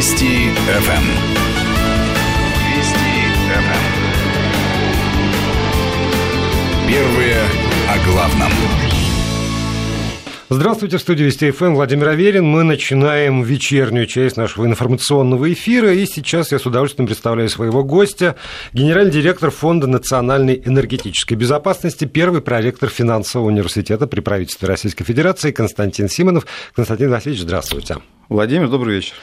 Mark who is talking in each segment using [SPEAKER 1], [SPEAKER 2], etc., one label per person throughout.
[SPEAKER 1] Вести ФМ. Вести ФМ. Первые о главном.
[SPEAKER 2] Здравствуйте, в студии Вести ФМ Владимир Аверин. Мы начинаем вечернюю часть нашего информационного эфира. И сейчас я с удовольствием представляю своего гостя, генеральный директор Фонда национальной энергетической безопасности, первый проректор финансового университета при правительстве Российской Федерации Константин Симонов. Константин Васильевич, здравствуйте.
[SPEAKER 3] Владимир, добрый вечер.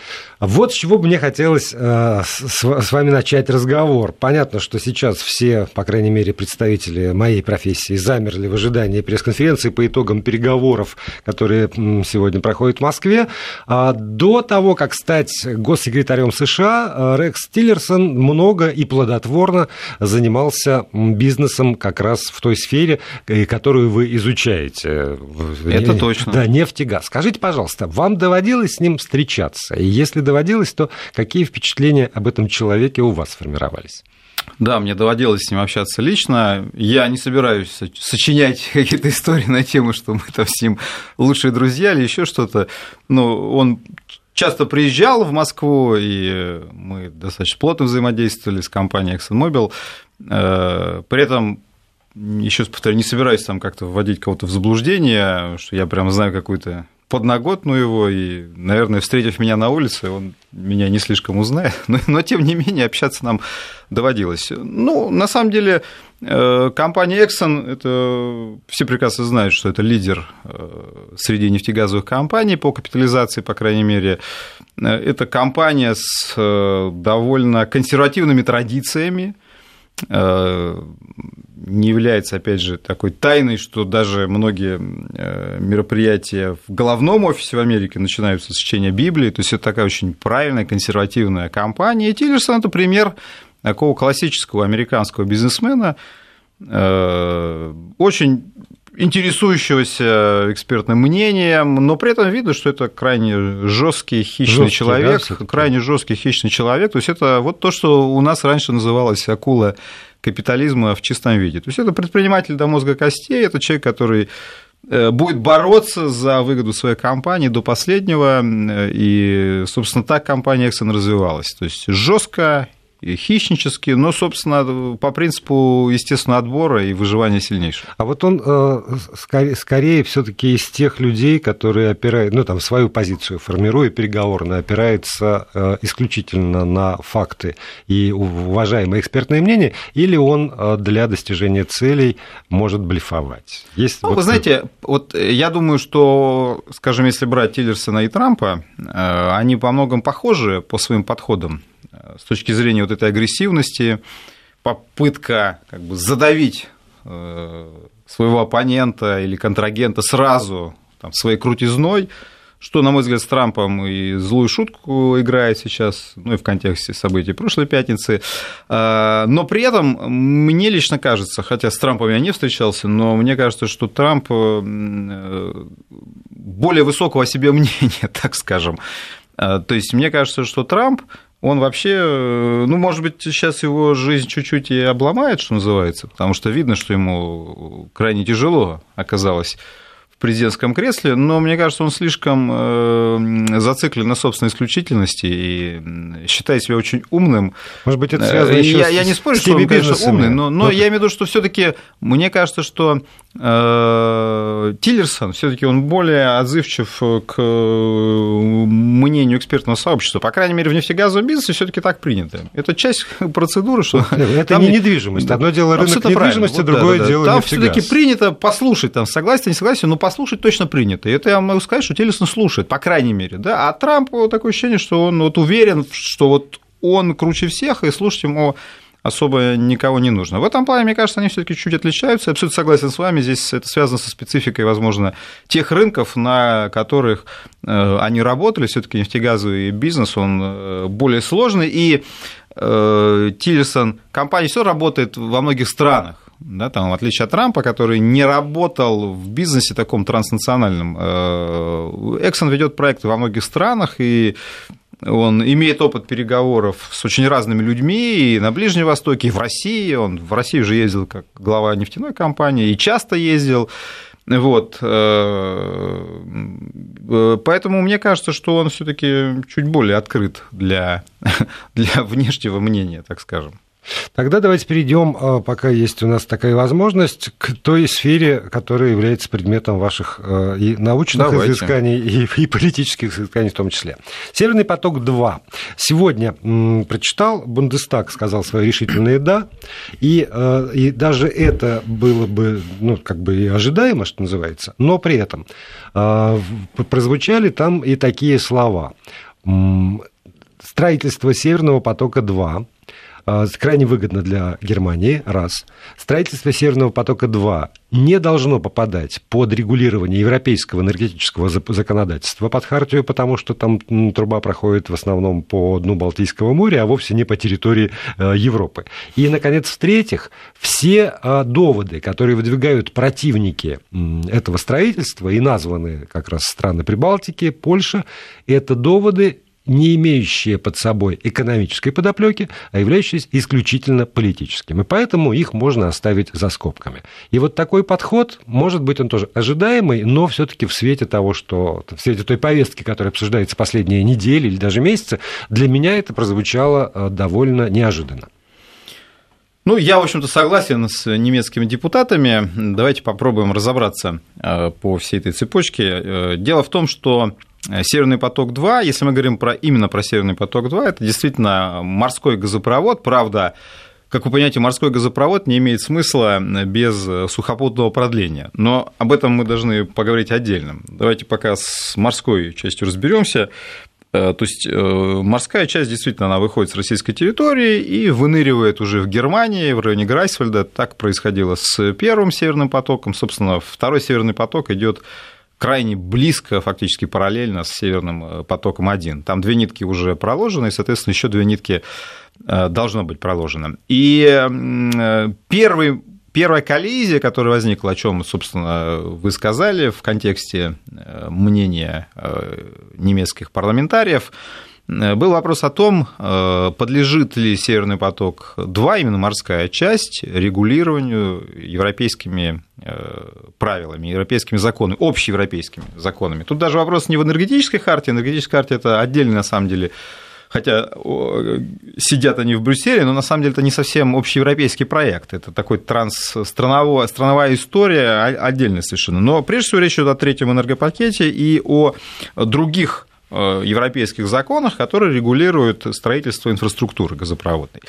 [SPEAKER 2] Вот с чего бы мне хотелось э, с, с вами начать разговор. Понятно, что сейчас все, по крайней мере, представители моей профессии замерли в ожидании пресс-конференции по итогам переговоров, которые сегодня проходят в Москве. А до того, как стать госсекретарем США, э, Рекс Тиллерсон много и плодотворно занимался бизнесом как раз в той сфере, э, которую вы изучаете.
[SPEAKER 3] Это точно.
[SPEAKER 2] Да, нефть и газ. Скажите, пожалуйста, вам доводилось с ним встречаться? И если доводилось, то какие впечатления об этом человеке у вас сформировались?
[SPEAKER 3] Да, мне доводилось с ним общаться лично. Я не собираюсь сочинять какие-то истории на тему, что мы там с ним лучшие друзья или еще что-то. Но он часто приезжал в Москву, и мы достаточно плотно взаимодействовали с компанией ExxonMobil. Э, при этом еще раз повторю, не собираюсь там как-то вводить кого-то в заблуждение, что я прям знаю какую-то подноготную его, и, наверное, встретив меня на улице, он меня не слишком узнает, но, но тем не менее общаться нам доводилось. Ну, на самом деле, э, компания Exxon, это все прекрасно знают, что это лидер э, среди нефтегазовых компаний по капитализации, по крайней мере. Э, это компания с довольно консервативными традициями, не является, опять же, такой тайной, что даже многие э, мероприятия в головном офисе в Америке начинаются с чтения Библии, то есть это такая очень правильная, консервативная компания. И Тиллерсон – это пример такого классического американского бизнесмена, э, очень интересующегося экспертным мнением, но при этом видно, что это крайне жесткий хищный жесткий, человек, да, крайне жесткий хищный человек. То есть это вот то, что у нас раньше называлось акула капитализма в чистом виде. То есть это предприниматель до мозга костей, это человек, который э, будет бороться за выгоду своей компании до последнего, и, собственно, так компания Exxon развивалась. То есть жестко, хищнические, но, собственно, по принципу естественного отбора и выживания сильнейшего.
[SPEAKER 2] А вот он э, скорее, скорее все-таки из тех людей, которые опирают, ну, там, свою позицию формируя переговорно, опирается э, исключительно на факты и уважаемое экспертное мнение, или он э, для достижения целей может блефовать?
[SPEAKER 3] Есть ну, вот... Вы знаете, вот я думаю, что, скажем, если брать Тиллерсона и Трампа, они по многом похожи по своим подходам с точки зрения вот этой агрессивности, попытка как бы задавить э, своего оппонента или контрагента сразу там, своей крутизной, что, на мой взгляд, с Трампом и злую шутку играет сейчас, ну и в контексте событий прошлой пятницы. Э, но при этом мне лично кажется, хотя с Трампом я не встречался, но мне кажется, что Трамп э, более высокого о себе мнения, так скажем. То есть мне кажется, что Трамп он вообще, э, ну, может быть, сейчас его жизнь чуть-чуть и обломает, что называется, потому что видно, что ему крайне тяжело оказалось в президентском кресле, но мне кажется, он слишком э, зациклен на собственной исключительности и считает себя очень умным.
[SPEAKER 2] Может быть, это э, связано еще
[SPEAKER 3] я, с, я не спорю, что он, конечно, умный, но, но, я имею в виду, что все-таки мне кажется, что Тиллерсон все-таки он более отзывчив к мнению экспертного сообщества. По крайней мере, в нефтегазовом бизнесе все-таки так принято. Это часть процедуры, что
[SPEAKER 2] это там... не недвижимость. Одно дело рынок недвижимости, другое дело
[SPEAKER 3] Там все-таки принято послушать, там согласен, не согласен, но послушать точно принято. И это я могу сказать, что Телесон слушает, по крайней мере. Да? А Трамп такое ощущение, что он вот уверен, что вот он круче всех, и слушать ему особо никого не нужно. В этом плане, мне кажется, они все-таки чуть отличаются. Я абсолютно согласен с вами. Здесь это связано со спецификой, возможно, тех рынков, на которых э, они работали. Все-таки нефтегазовый бизнес, он э, более сложный. И э, Тиллерсон, компания все работает во многих странах да, там, в отличие от Трампа, который не работал в бизнесе таком транснациональном. Exxon ведет проекты во многих странах, и он имеет опыт переговоров с очень разными людьми и на Ближнем Востоке, и в России. Он в Россию уже ездил как глава нефтяной компании и часто ездил. Вот. Поэтому мне кажется, что он все-таки чуть более открыт для, для внешнего мнения, так скажем.
[SPEAKER 2] Тогда давайте перейдем, а, пока есть у нас такая возможность, к той сфере, которая является предметом ваших а, и научных давайте. изысканий, и, и политических изысканий в том числе. Северный поток-2. Сегодня м, прочитал, Бундестаг сказал свое решительное «да», и, а, и даже это было бы, ну, как бы и ожидаемо, что называется, но при этом прозвучали там и такие слова. Строительство Северного потока-2 а, крайне выгодно для Германии, раз. Строительство Северного потока-2 не должно попадать под регулирование европейского энергетического законодательства под Хартию, потому что там труба проходит в основном по дну Балтийского моря, а вовсе не по территории э, Европы. И, наконец, в-третьих, все а, доводы, которые выдвигают противники этого строительства и названы как раз страны Прибалтики, Польша, это доводы не имеющие под собой экономической подоплеки, а являющиеся исключительно политическими. И поэтому их можно оставить за скобками. И вот такой подход, может быть, он тоже ожидаемый, но все-таки в свете того, что в свете той повестки, которая обсуждается последние недели или даже месяцы, для меня это прозвучало э, довольно неожиданно.
[SPEAKER 3] Ну, я, в общем-то, согласен с немецкими депутатами. Давайте попробуем разобраться э, по всей этой цепочке. Э, дело в том, что Северный поток-2, если мы говорим про, именно про Северный поток-2, это действительно морской газопровод, правда, как вы понимаете, морской газопровод не имеет смысла без сухопутного продления. Но об этом мы должны поговорить отдельно. Давайте пока с морской частью разберемся. Э, то есть э, морская часть действительно она выходит с российской территории и выныривает уже в Германии, в районе Грайсфельда. Так происходило с первым северным потоком. Собственно, второй северный поток идет крайне близко, фактически параллельно с Северным э, потоком-1. Там две нитки уже проложены, и, соответственно, еще две нитки э, должно быть проложено. И э, первый Первая коллизия, которая возникла, о чем, собственно, вы сказали в контексте мнения немецких парламентариев, был вопрос о том, э, подлежит ли Северный поток-2, именно морская часть, регулированию европейскими э, правилами, европейскими законами, общеевропейскими законами. Тут даже вопрос не в энергетической харте, энергетическая харта – это отдельный, на самом деле, хотя сидят они в Брюсселе, но на самом деле это не совсем общеевропейский проект, это такой трансстранновая страновая история, отдельная совершенно. Но прежде всего речь идет о третьем энергопакете и о других Э, европейских законах, которые регулируют строительство инфраструктуры газопроводной.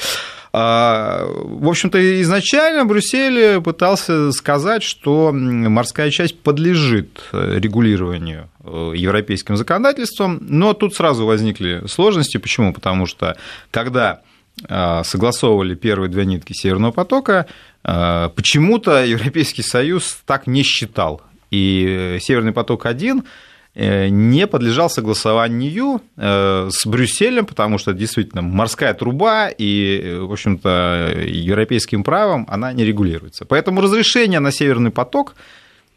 [SPEAKER 3] А, в общем-то, изначально Брюссель пытался сказать, что морская часть подлежит регулированию э, европейским законодательством, но тут сразу возникли сложности. Почему? Потому что когда э, согласовывали первые две нитки Северного потока, почему-то Европейский Союз так не считал. И Северный поток-1 Э, не подлежал согласованию э, с Брюсселем, потому что действительно морская труба и, э, в общем-то, европейским правом она не регулируется. Поэтому разрешение на Северный поток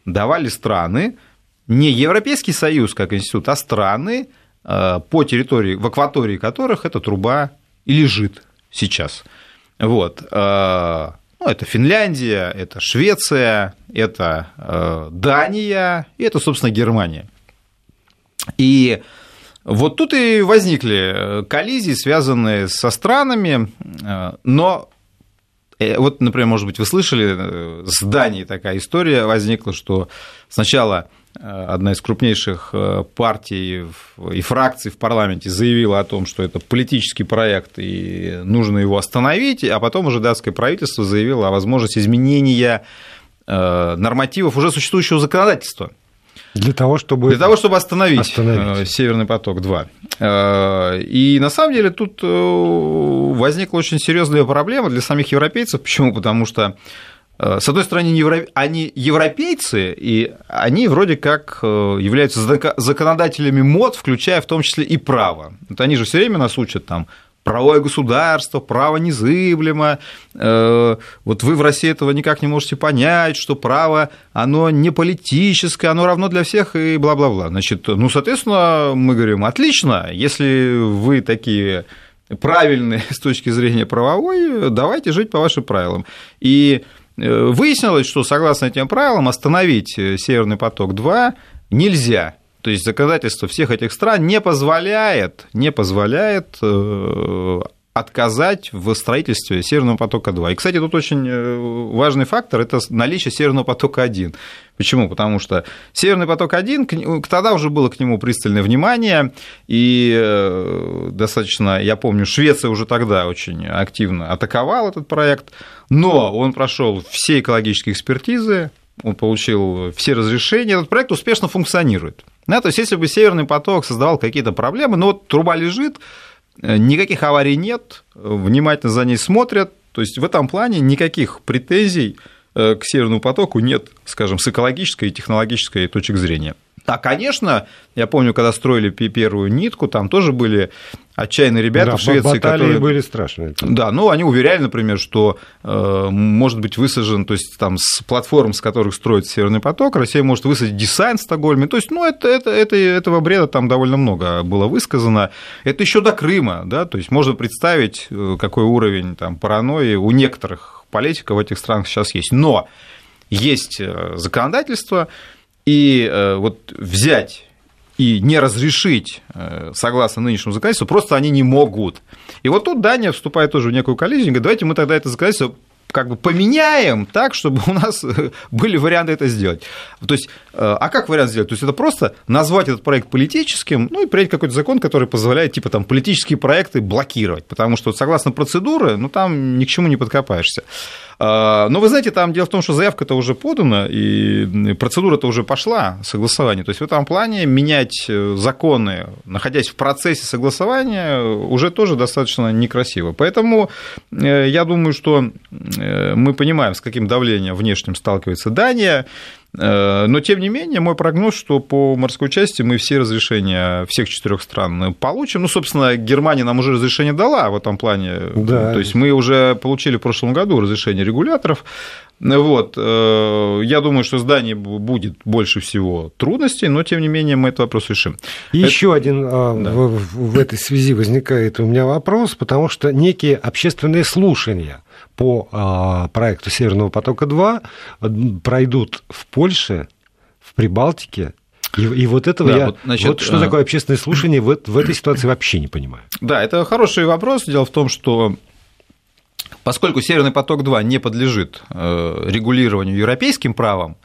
[SPEAKER 3] давали страны, не Европейский Союз как институт, а страны, по территории, в акватории которых эта труба и лежит сейчас. Вот. Ну, это Финляндия, это Швеция, это Дания, и это, собственно, Германия. И вот тут и возникли коллизии, связанные со странами, э, но э, вот, например, может быть, вы слышали, э, с Данией такая история возникла, что сначала одна из крупнейших партий и фракций в парламенте заявила о том, что это политический проект и нужно его остановить, а потом уже датское правительство заявило о возможности изменения нормативов уже существующего законодательства.
[SPEAKER 2] Для того, чтобы,
[SPEAKER 3] Для того, чтобы остановить, остановить. Э, Северный поток-2. Э, и на самом деле тут э, возникла очень серьезная проблема для самих европейцев. Почему? Потому что с одной стороны, они европейцы, и они вроде как являются законодателями мод, включая в том числе и право. Вот они же все время нас учат там правовое государство, право незыблемо. Э, вот вы в России этого никак не можете понять, что право, оно не политическое, оно равно для всех и бла-бла-бла. Значит, ну, соответственно, мы говорим, отлично, если вы такие правильные с точки зрения правовой, давайте жить по вашим правилам. И выяснилось, что согласно этим правилам остановить Северный поток-2 нельзя. То есть законодательство всех этих стран не позволяет, не позволяет отказать в строительстве Северного потока-2. И, кстати, тут очень э, важный фактор – это наличие Северного потока-1. Почему? Потому что Северный поток-1, тогда уже было к нему пристальное внимание, и э, достаточно, я помню, Швеция уже тогда очень активно атаковала этот проект, но он прошел все экологические экспертизы, он получил все разрешения, этот проект успешно функционирует. Да, то есть, если бы Северный поток создавал какие-то проблемы, ну вот труба лежит, Э, никаких аварий нет, внимательно за ней смотрят. То есть в этом плане никаких претензий э, к Северному потоку нет, скажем, с экологической и технологической точки зрения. А, конечно, я помню, когда строили первую нитку, там тоже были отчаянные ребята
[SPEAKER 2] да,
[SPEAKER 3] в Швеции,
[SPEAKER 2] которые были страшные.
[SPEAKER 3] Да, ну они уверяли, например, что э, может быть высажен, то есть там с платформ, с которых строится Северный поток, Россия может высадить десант в Стокгольме. То есть, ну это, это, это этого бреда там довольно много было высказано. Это еще до Крыма, да, то есть можно представить, э, какой уровень там паранойи у некоторых политиков в этих странах сейчас есть. Но есть э, законодательство, и э, вот взять и не разрешить, э, согласно нынешнему законодательству, просто они не могут. И вот тут Дания вступает тоже в некую коллизию, говорит, давайте мы тогда это законодательство как бы поменяем так, чтобы у нас были варианты это сделать. То есть, э, а как вариант сделать? То есть, это просто назвать этот проект политическим, ну и принять какой-то закон, который позволяет, типа, там, политические проекты блокировать, потому что, согласно процедуре, ну, там ни к чему не подкопаешься. А, но вы знаете, там дело в том, что заявка-то уже подана, и процедура-то уже пошла, согласование. То есть в этом плане менять э, законы, находясь в процессе согласования, уже тоже достаточно некрасиво. Поэтому э, я думаю, что э, мы понимаем, с каким давлением внешним сталкивается Дания. Э, но, тем не менее, мой прогноз, что по морской части мы все разрешения всех четырех стран получим. Ну, собственно, Германия нам уже разрешение дала в этом плане. Да. То есть мы уже получили в прошлом году разрешение регуляторов. Вот. Э, я думаю, что здании будет больше всего трудностей, но тем не менее мы этот вопрос решим.
[SPEAKER 2] Еще Это... один а, да. в, в этой связи возникает у меня вопрос, потому что некие общественные слушания по а, проекту Северного потока-2 пройдут в Польше, в Прибалтике, и, и вот этого да, я... Вот, значит, вот что а... такое общественное слушание, в, в этой ситуации вообще не понимаю.
[SPEAKER 3] Да, это хороший вопрос. Дело в том, что поскольку Северный поток-2 не подлежит э, регулированию европейским правом,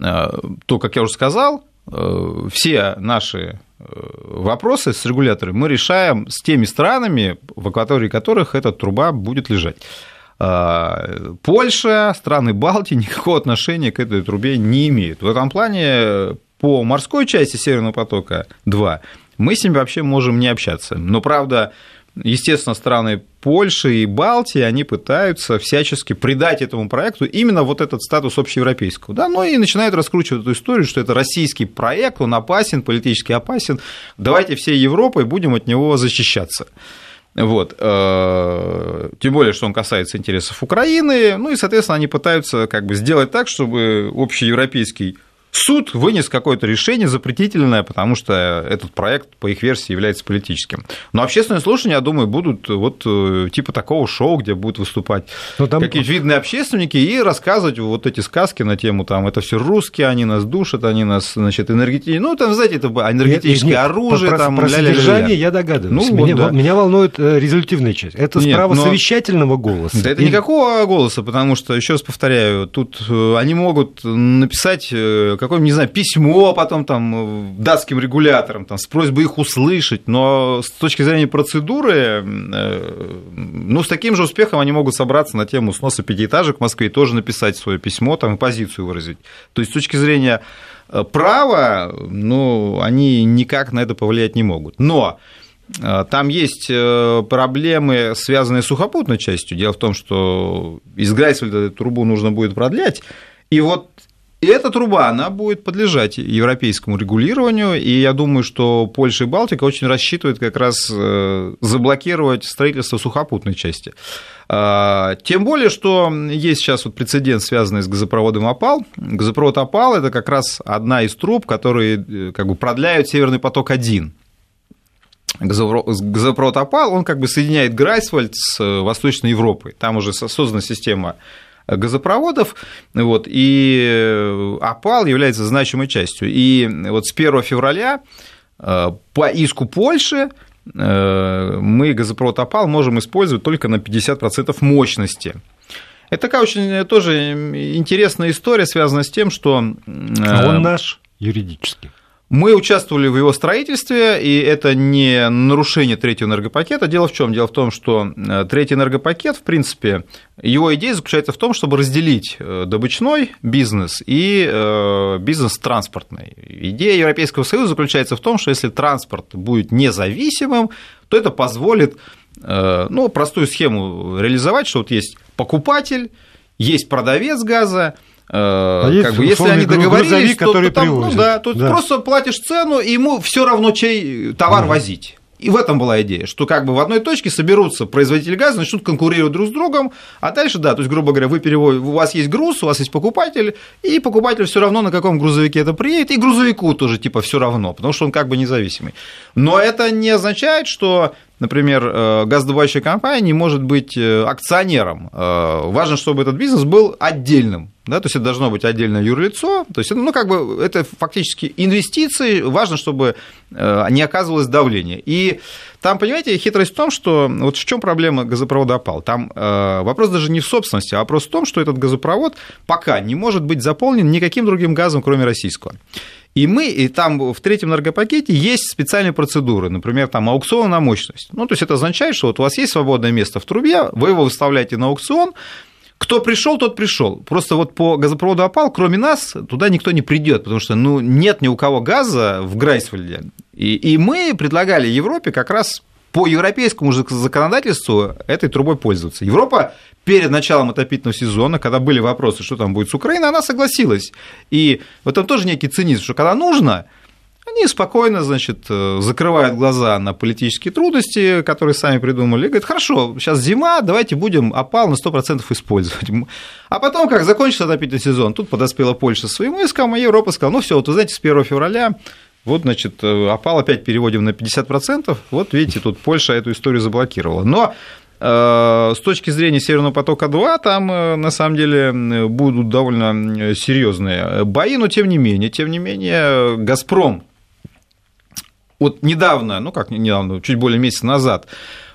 [SPEAKER 3] э, то, как я уже сказал, э, все наши вопросы с регуляторами мы решаем с теми странами, в акватории которых эта труба будет лежать. А, Польша, страны Балтии никакого отношения к этой трубе не имеют. В этом плане по морской части Северного потока-2 мы с ними вообще можем не общаться. Но, правда, естественно, страны Польши и Балтии, они пытаются всячески придать этому проекту именно вот этот статус общеевропейского. Да? Ну и начинают раскручивать эту историю, что это российский проект, он опасен, политически опасен, давайте всей Европой будем от него защищаться. Вот. Э, тем более, что он касается интересов Украины. Ну и, соответственно, они пытаются как бы сделать так, чтобы общеевропейский суд вынес какое-то решение запретительное, потому что этот проект, по их версии, является политическим. Но общественные слушания, я думаю, будут вот э, типа такого шоу, где будут выступать Но там... какие-то видные общественники и рассказывать вот эти сказки на тему, там, это все русские, они нас душат, они нас, значит, энергетические, ну, там, знаете, это энергетическое нет, оружие,
[SPEAKER 2] про,
[SPEAKER 3] там,
[SPEAKER 2] про содержание я догадываюсь. Ну, меня, вот, да. меня волнует э, результативная часть. Это нет, справа но... совещательного голоса.
[SPEAKER 3] Да это Или... никакого голоса, потому что, еще раз повторяю, тут э, они могут написать какое-нибудь, не знаю, письмо потом там датским регуляторам там, с просьбой их услышать, но с точки зрения процедуры, э, ну, с таким же успехом они могут собраться на тему сноса пятиэтажек в Москве и тоже написать свое письмо, там, и позицию выразить. То есть, с точки зрения э, права, ну, они никак на это повлиять не могут. Но э, там есть проблемы, связанные с сухопутной частью. Дело в том, что из Грайсфельда трубу нужно будет продлять. И вот и эта труба, она будет подлежать европейскому регулированию, и я думаю, что Польша и Балтика очень рассчитывают как раз э, заблокировать строительство сухопутной части. А, тем более, что есть сейчас вот прецедент, связанный с газопроводом «Опал». Газопровод «Опал» – это как раз одна из труб, которые э, как бы продляют «Северный поток-1». Газопровод «Опал», он как бы соединяет Грайсвальд с э, Восточной Европой. Там уже создана система газопроводов, вот, и опал является значимой частью. И вот с 1 февраля по иску Польши мы газопровод опал можем использовать только на 50% мощности. Это такая очень тоже интересная история, связанная с тем, что...
[SPEAKER 2] А он наш юридически.
[SPEAKER 3] Мы участвовали в его строительстве, и это не нарушение третьего энергопакета. Дело в чем? Дело в том, что э, третий энергопакет, в принципе, его идея заключается в том, чтобы разделить э, добычной бизнес и э, бизнес транспортный. Идея Европейского Союза заключается в том, что если транспорт будет независимым, то это позволит ну, простую схему реализовать, что вот есть покупатель, есть продавец газа, а как есть, бы, если они договорились, то,
[SPEAKER 2] который
[SPEAKER 3] то там,
[SPEAKER 2] ну,
[SPEAKER 3] да, тут да. просто платишь цену, и ему все равно, чей товар угу. возить. И в этом была идея, что как бы в одной точке соберутся производители газа, начнут конкурировать друг с другом, а дальше, да, то есть, грубо говоря, вы переводите, у вас есть груз, у вас есть покупатель, и покупатель все равно на каком грузовике это приедет, и грузовику тоже типа все равно, потому что он как бы независимый. Но это не означает, что например, э, газодобывающая компания не может быть э, акционером. Э, важно, чтобы этот бизнес был отдельным. Да, то есть это должно быть отдельное юрлицо, то есть ну, как бы это фактически инвестиции, важно, чтобы не оказывалось давление. И там, понимаете, хитрость в том, что вот в чем проблема газопровода опал. Там вопрос даже не в собственности, а вопрос в том, что этот газопровод пока не может быть заполнен никаким другим газом, кроме российского. И мы, и там в третьем энергопакете есть специальные процедуры, например, там аукцион на мощность. Ну, то есть это означает, что вот у вас есть свободное место в трубе, вы его выставляете на аукцион, кто пришел, тот пришел. Просто вот по газопроводу опал, кроме нас, туда никто не придет, потому что ну, нет ни у кого газа в Грайсвальде. И, и мы предлагали Европе как раз по европейскому законодательству этой трубой пользоваться. Европа перед началом отопительного сезона, когда были вопросы, что там будет с Украиной, она согласилась. И в этом тоже некий цинизм, что когда нужно, они спокойно, значит, закрывают глаза на политические трудности, которые сами придумали, и говорят, хорошо, сейчас зима, давайте будем опал на 100% использовать. А потом, как закончился отопительный сезон, тут подоспела Польша своим иском, и Европа сказала, ну все, вот вы знаете, с 1 февраля вот, значит, опал опять переводим на 50%. Вот, видите, тут Польша эту историю заблокировала. Но э, с точки зрения Северного потока-2, там э, на самом деле будут довольно серьезные бои, но тем не менее, тем не менее, Газпром вот недавно, ну как недавно, чуть более месяца назад,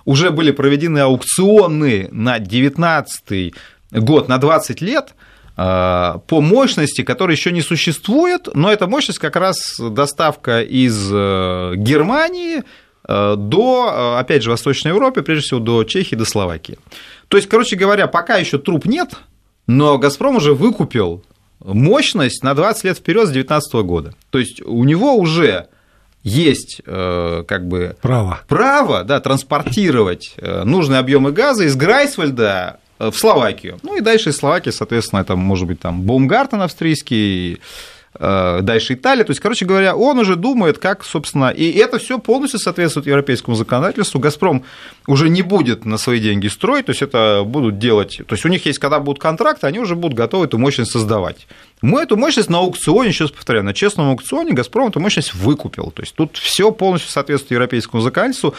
[SPEAKER 3] уже были проведены аукционы на 2019 год, на 20 лет – Э, по мощности, которая еще не существует, но эта мощность как раз доставка из э, Германии э, до, опять же, Восточной Европы, прежде всего до Чехии, до Словакии. То есть, короче говоря, пока еще труб нет, но «Газпром» уже выкупил мощность на 20 лет вперед с 2019 года. То есть у него уже есть как бы
[SPEAKER 2] право,
[SPEAKER 3] право да, транспортировать нужные объемы газа из Грайсвальда в Словакию. Ну и дальше из Словакии, соответственно, это может быть там Баумгартен австрийский, Э, дальше Италия. То есть, короче говоря, он уже думает, как, собственно, и это все полностью соответствует европейскому законодательству. Газпром уже не будет на свои деньги строить, то есть это будут делать, то есть у них есть, когда будут контракты, они уже будут готовы эту мощность создавать. Мы эту мощность на аукционе, сейчас повторяю, на честном аукционе Газпром эту мощность выкупил. То есть тут все полностью соответствует европейскому законодательству.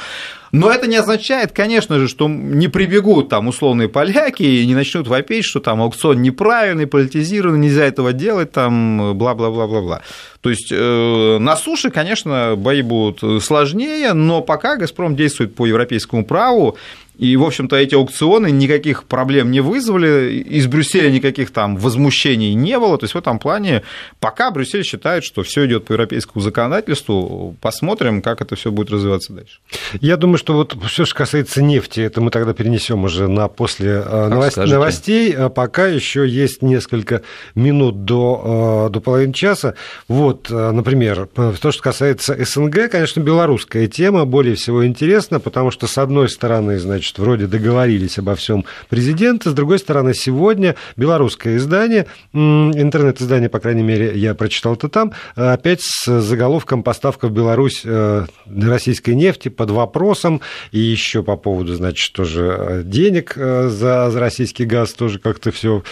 [SPEAKER 3] Но это не означает, конечно же, что не прибегут там условные поляки и не начнут вопить, что там аукцион неправильный, политизированный, нельзя этого делать, там бла-бла-бла-бла-бла. То есть э, на суше, конечно, бои будут сложнее, но пока «Газпром» действует по европейскому праву, и, в общем-то, эти аукционы никаких проблем не вызвали, из Брюсселя никаких там возмущений не было. То есть в этом плане пока Брюссель считает, что все идет по европейскому законодательству. Посмотрим, как это все будет развиваться дальше.
[SPEAKER 2] Я думаю, что вот все, что касается нефти, это мы тогда перенесем уже на после э, новост... новостей. А пока еще есть несколько минут до, э, до половины часа. Вот, э, например, то, что касается СНГ, конечно, белорусская тема более всего интересна, потому что, с одной стороны, значит, значит, вроде договорились обо всем президенты. С другой стороны, сегодня белорусское издание, интернет-издание, по крайней мере, я прочитал это там, опять с заголовком «Поставка в Беларусь э, российской нефти под вопросом». И еще по поводу, значит, тоже э, денег э, за, российский газ тоже как-то все,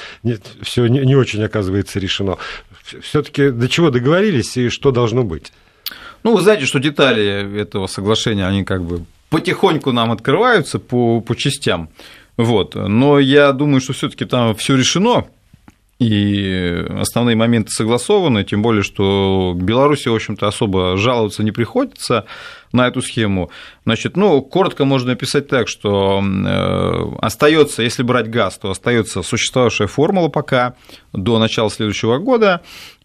[SPEAKER 2] все не, не очень, оказывается, решено. Все-таки до чего договорились и что должно быть?
[SPEAKER 3] Ну, вы знаете, что детали этого соглашения, они как бы потихоньку нам открываются по, по частям. Вот. Но я думаю, что все-таки там все решено, и основные моменты согласованы, тем более, что Беларуси, в общем-то, особо жаловаться не приходится на эту схему. Значит, ну, коротко можно описать так, что э, остается, если брать газ, то остается существовавшая формула пока до начала следующего года.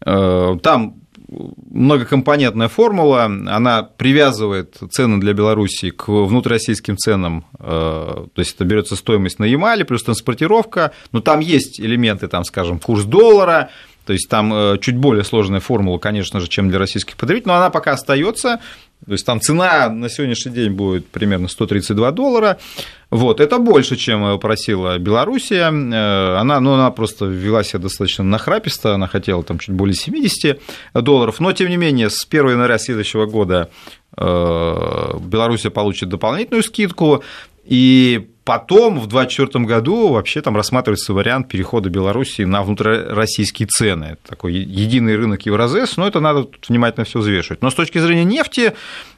[SPEAKER 3] Э, там многокомпонентная формула, она привязывает цены для Беларуси к внутрироссийским ценам, э, то есть это берется стоимость на Ямале плюс транспортировка, но там есть элементы, там, скажем, курс доллара, то есть там э, чуть более сложная формула, конечно же, чем для российских потребителей, но она пока остается. То есть там цена на сегодняшний день будет примерно 132 доллара. Вот, это больше, чем просила Белоруссия. Э, она, ну, она просто ввела себя достаточно нахраписто, она хотела там чуть более 70 долларов. Но, тем не менее, с 1 января следующего года э, Белоруссия получит дополнительную скидку. И потом, в 2024 году, вообще там рассматривается вариант перехода Беларуси на внутрироссийские цены. Это такой единый рынок Евразес, но это надо тут внимательно все взвешивать. Но с точки зрения нефти,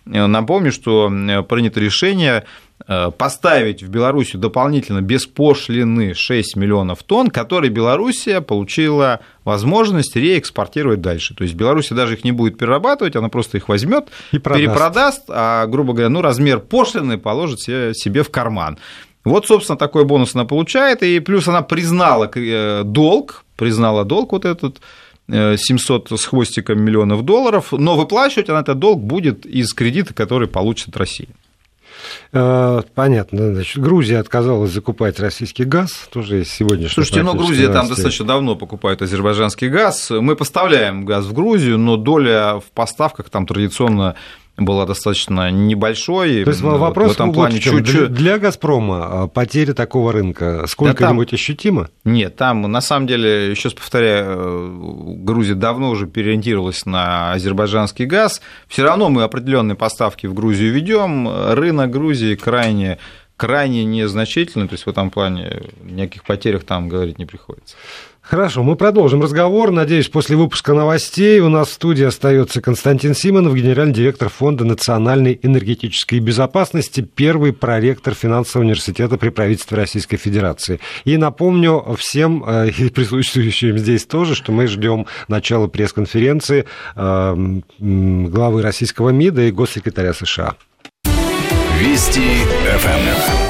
[SPEAKER 3] э, напомню, что э, принято решение э, поставить в Белоруссию дополнительно без пошлины 6 миллионов тонн, которые Белоруссия получила возможность реэкспортировать дальше. То есть Беларусь даже их не будет перерабатывать, она просто их возьмет, и перепродаст, а, грубо говоря, ну, размер пошлины положит себе в карман. Вот, собственно, такой бонус она получает, и плюс она признала э, долг, признала долг вот этот, 700 э, с хвостиком миллионов долларов, но выплачивать она этот долг будет из кредита, который получит от России.
[SPEAKER 2] Э, понятно. Значит, Грузия отказалась закупать российский газ, тоже есть сегодня.
[SPEAKER 3] Слушайте, но Грузия там достаточно давно покупает азербайджанский газ. Мы поставляем газ в Грузию, но доля в поставках там традиционно была достаточно небольшой.
[SPEAKER 2] То есть вопрос в этом плане чуть -чуть... для «Газпрома» а, потеря такого рынка сколько-нибудь да ощутима?
[SPEAKER 3] Нет, там на самом деле, еще раз повторяю, э, Грузия давно уже переориентировалась на азербайджанский газ. Все равно мы определенные поставки в Грузию ведем. Рынок Грузии крайне крайне незначительный, то есть в этом плане никаких потерях там говорить не приходится.
[SPEAKER 2] Хорошо, мы продолжим разговор. Надеюсь, после выпуска новостей у нас в студии остается Константин Симонов, генеральный директор Фонда национальной энергетической безопасности, первый проректор финансового университета при правительстве Российской Федерации. И напомню всем э, и присутствующим здесь тоже, что мы ждем начала пресс-конференции э, главы российского МИДа и госсекретаря США.
[SPEAKER 1] Вести ФМ.